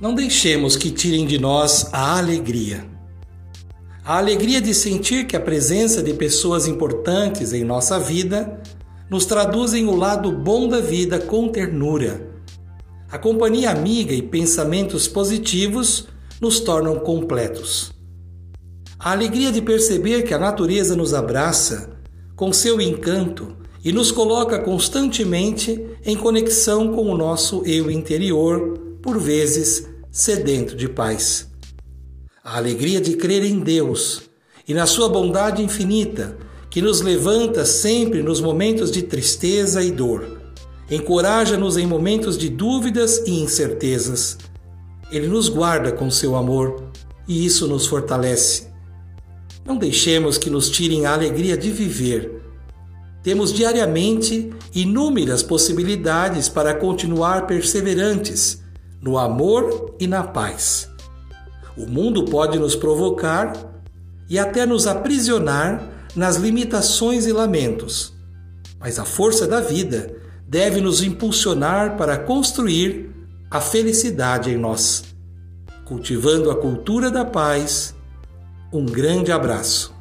Não deixemos que tirem de nós a alegria. A alegria de sentir que a presença de pessoas importantes em nossa vida nos traduzem o lado bom da vida com ternura. A companhia amiga e pensamentos positivos nos tornam completos. A alegria de perceber que a natureza nos abraça com seu encanto e nos coloca constantemente em conexão com o nosso eu interior, por vezes sedento de paz. A alegria de crer em Deus e na Sua bondade infinita, que nos levanta sempre nos momentos de tristeza e dor. Encoraja-nos em momentos de dúvidas e incertezas. Ele nos guarda com seu amor e isso nos fortalece. Não deixemos que nos tirem a alegria de viver temos diariamente inúmeras possibilidades para continuar perseverantes no amor e na paz. O mundo pode nos provocar e até nos aprisionar nas limitações e lamentos, mas a força da vida deve nos impulsionar para construir a felicidade em nós. Cultivando a cultura da paz, um grande abraço.